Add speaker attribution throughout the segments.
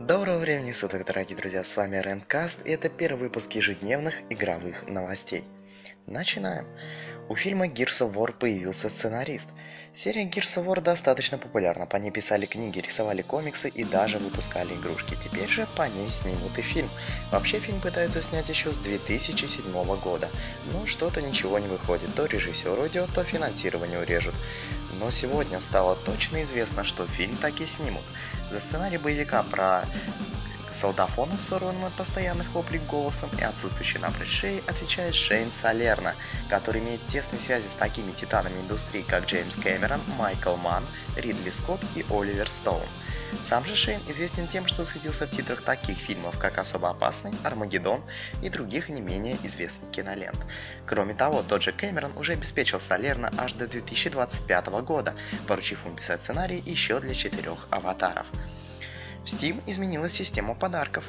Speaker 1: Доброго времени суток, дорогие друзья, с вами Ренкаст, и это первый выпуск ежедневных игровых новостей. Начинаем. У фильма Gears of War появился сценарист. Серия Gears of War достаточно популярна, по ней писали книги, рисовали комиксы и даже выпускали игрушки. Теперь же по ней снимут и фильм. Вообще фильм пытаются снять еще с 2007 года, но что-то ничего не выходит, то режиссер уйдет, то финансирование урежут. Но сегодня стало точно известно, что фильм таки снимут. За сценарий боевика про солдафонов, сорванным от постоянных воплей голосом и отсутствующей напрочь шеи, отвечает Шейн Салерна, который имеет тесные связи с такими титанами индустрии, как Джеймс Кэмерон, Майкл Манн, Ридли Скотт и Оливер Стоун. Сам же Шейн известен тем, что сходился в титрах таких фильмов, как «Особо опасный», «Армагеддон» и других не менее известных кинолент. Кроме того, тот же Кэмерон уже обеспечил Салерна аж до 2025 года, поручив ему писать сценарий еще для четырех аватаров. В Steam изменилась система подарков.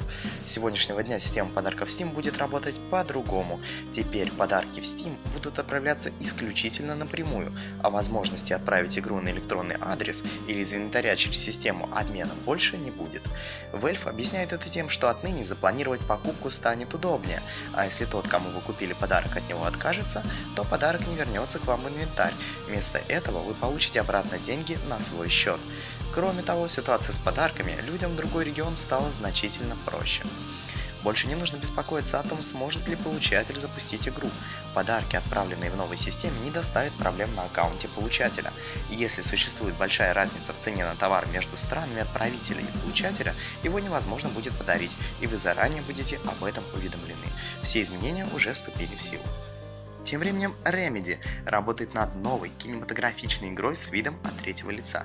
Speaker 1: С сегодняшнего дня система подарков Steam будет работать по-другому. Теперь подарки в Steam будут отправляться исключительно напрямую, а возможности отправить игру на электронный адрес или из инвентаря через систему обмена больше не будет. Valve объясняет это тем, что отныне запланировать покупку станет удобнее, а если тот, кому вы купили подарок, от него откажется, то подарок не вернется к вам в инвентарь. Вместо этого вы получите обратно деньги на свой счет. Кроме того, ситуация с подарками людям в другой регион стала значительно проще. Больше не нужно беспокоиться о том, сможет ли получатель запустить игру. Подарки, отправленные в новой системе, не доставят проблем на аккаунте получателя. И если существует большая разница в цене на товар между странами отправителя и получателя, его невозможно будет подарить, и вы заранее будете об этом уведомлены. Все изменения уже вступили в силу. Тем временем Remedy работает над новой кинематографичной игрой с видом от третьего лица.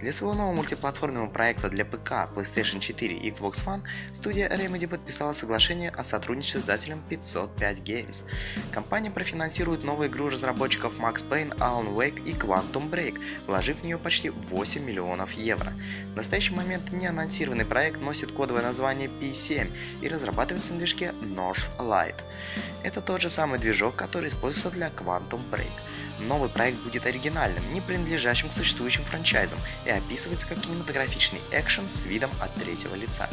Speaker 1: Для своего нового мультиплатформенного проекта для ПК, PlayStation 4 и Xbox One студия Remedy подписала соглашение о сотрудничестве с издателем 505 Games. Компания профинансирует новую игру разработчиков Max Payne, Alan Wake и Quantum Break, вложив в нее почти 8 миллионов евро. В настоящий момент неанонсированный проект носит кодовое название P7 и разрабатывается на движке North Light. Это тот же самый движок, который используется для Quantum Break. Новый проект будет оригинальным, не принадлежащим к существующим франчайзам и описывается как кинематографичный экшен с видом от третьего лица.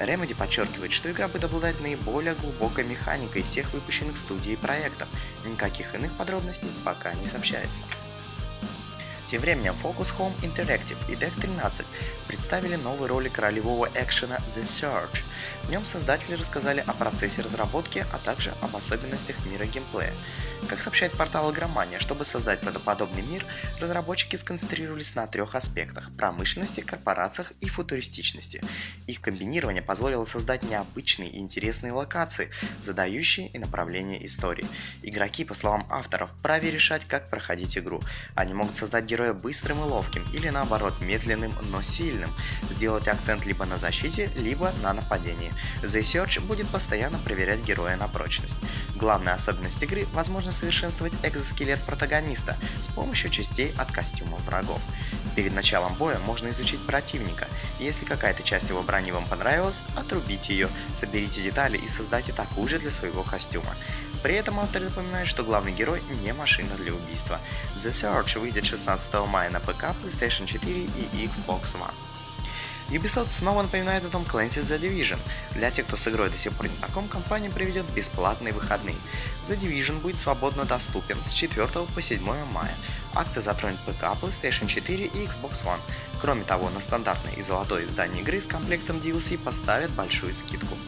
Speaker 1: Remedy подчеркивает, что игра будет обладать наиболее глубокой механикой всех выпущенных студией проектов. Никаких иных подробностей пока не сообщается. Тем временем Focus Home Interactive и Deck 13 представили новый ролик ролевого экшена The Search. В нем создатели рассказали о процессе разработки, а также об особенностях мира геймплея. Как сообщает портал Игромания, чтобы создать правдоподобный мир, разработчики сконцентрировались на трех аспектах – промышленности, корпорациях и футуристичности. Их комбинирование позволило создать необычные и интересные локации, задающие и направление истории. Игроки, по словам авторов, праве решать, как проходить игру. Они могут создать героя быстрым и ловким, или наоборот медленным, но сильным, сделать акцент либо на защите, либо на нападении. The Search будет постоянно проверять героя на прочность. Главная особенность игры – возможность усовершенствовать экзоскелет протагониста с помощью частей от костюмов врагов. Перед началом боя можно изучить противника, если какая-то часть его брони вам понравилась, отрубите ее, соберите детали и создайте такую же для своего костюма. При этом авторы напоминают, что главный герой не машина для убийства. The Search выйдет 16 мая на ПК, PlayStation 4 и Xbox One. Ubisoft снова напоминает о том Clancy's The Division. Для тех, кто с игрой до сих пор не знаком, компания проведет бесплатные выходные. The Division будет свободно доступен с 4 по 7 мая. Акция затронет ПК, PlayStation 4 и Xbox One. Кроме того, на стандартное и золотое издание игры с комплектом DLC поставят большую скидку.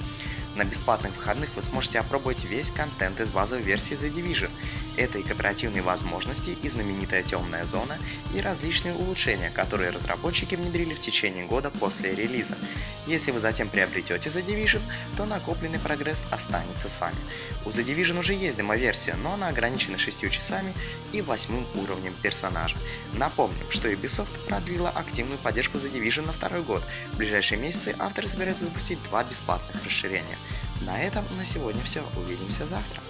Speaker 1: На бесплатных выходных вы сможете опробовать весь контент из базовой версии The Division. Это и кооперативные возможности, и знаменитая темная зона, и различные улучшения, которые разработчики внедрили в течение года после релиза. Если вы затем приобретете The Division, то накопленный прогресс останется с вами. У The Division уже есть демо-версия, но она ограничена 6 часами и 8 уровнем персонажа. Напомним, что Ubisoft продлила активную поддержку The Division на второй год. В ближайшие месяцы авторы собираются запустить два бесплатных расширения. На этом на сегодня все. Увидимся завтра.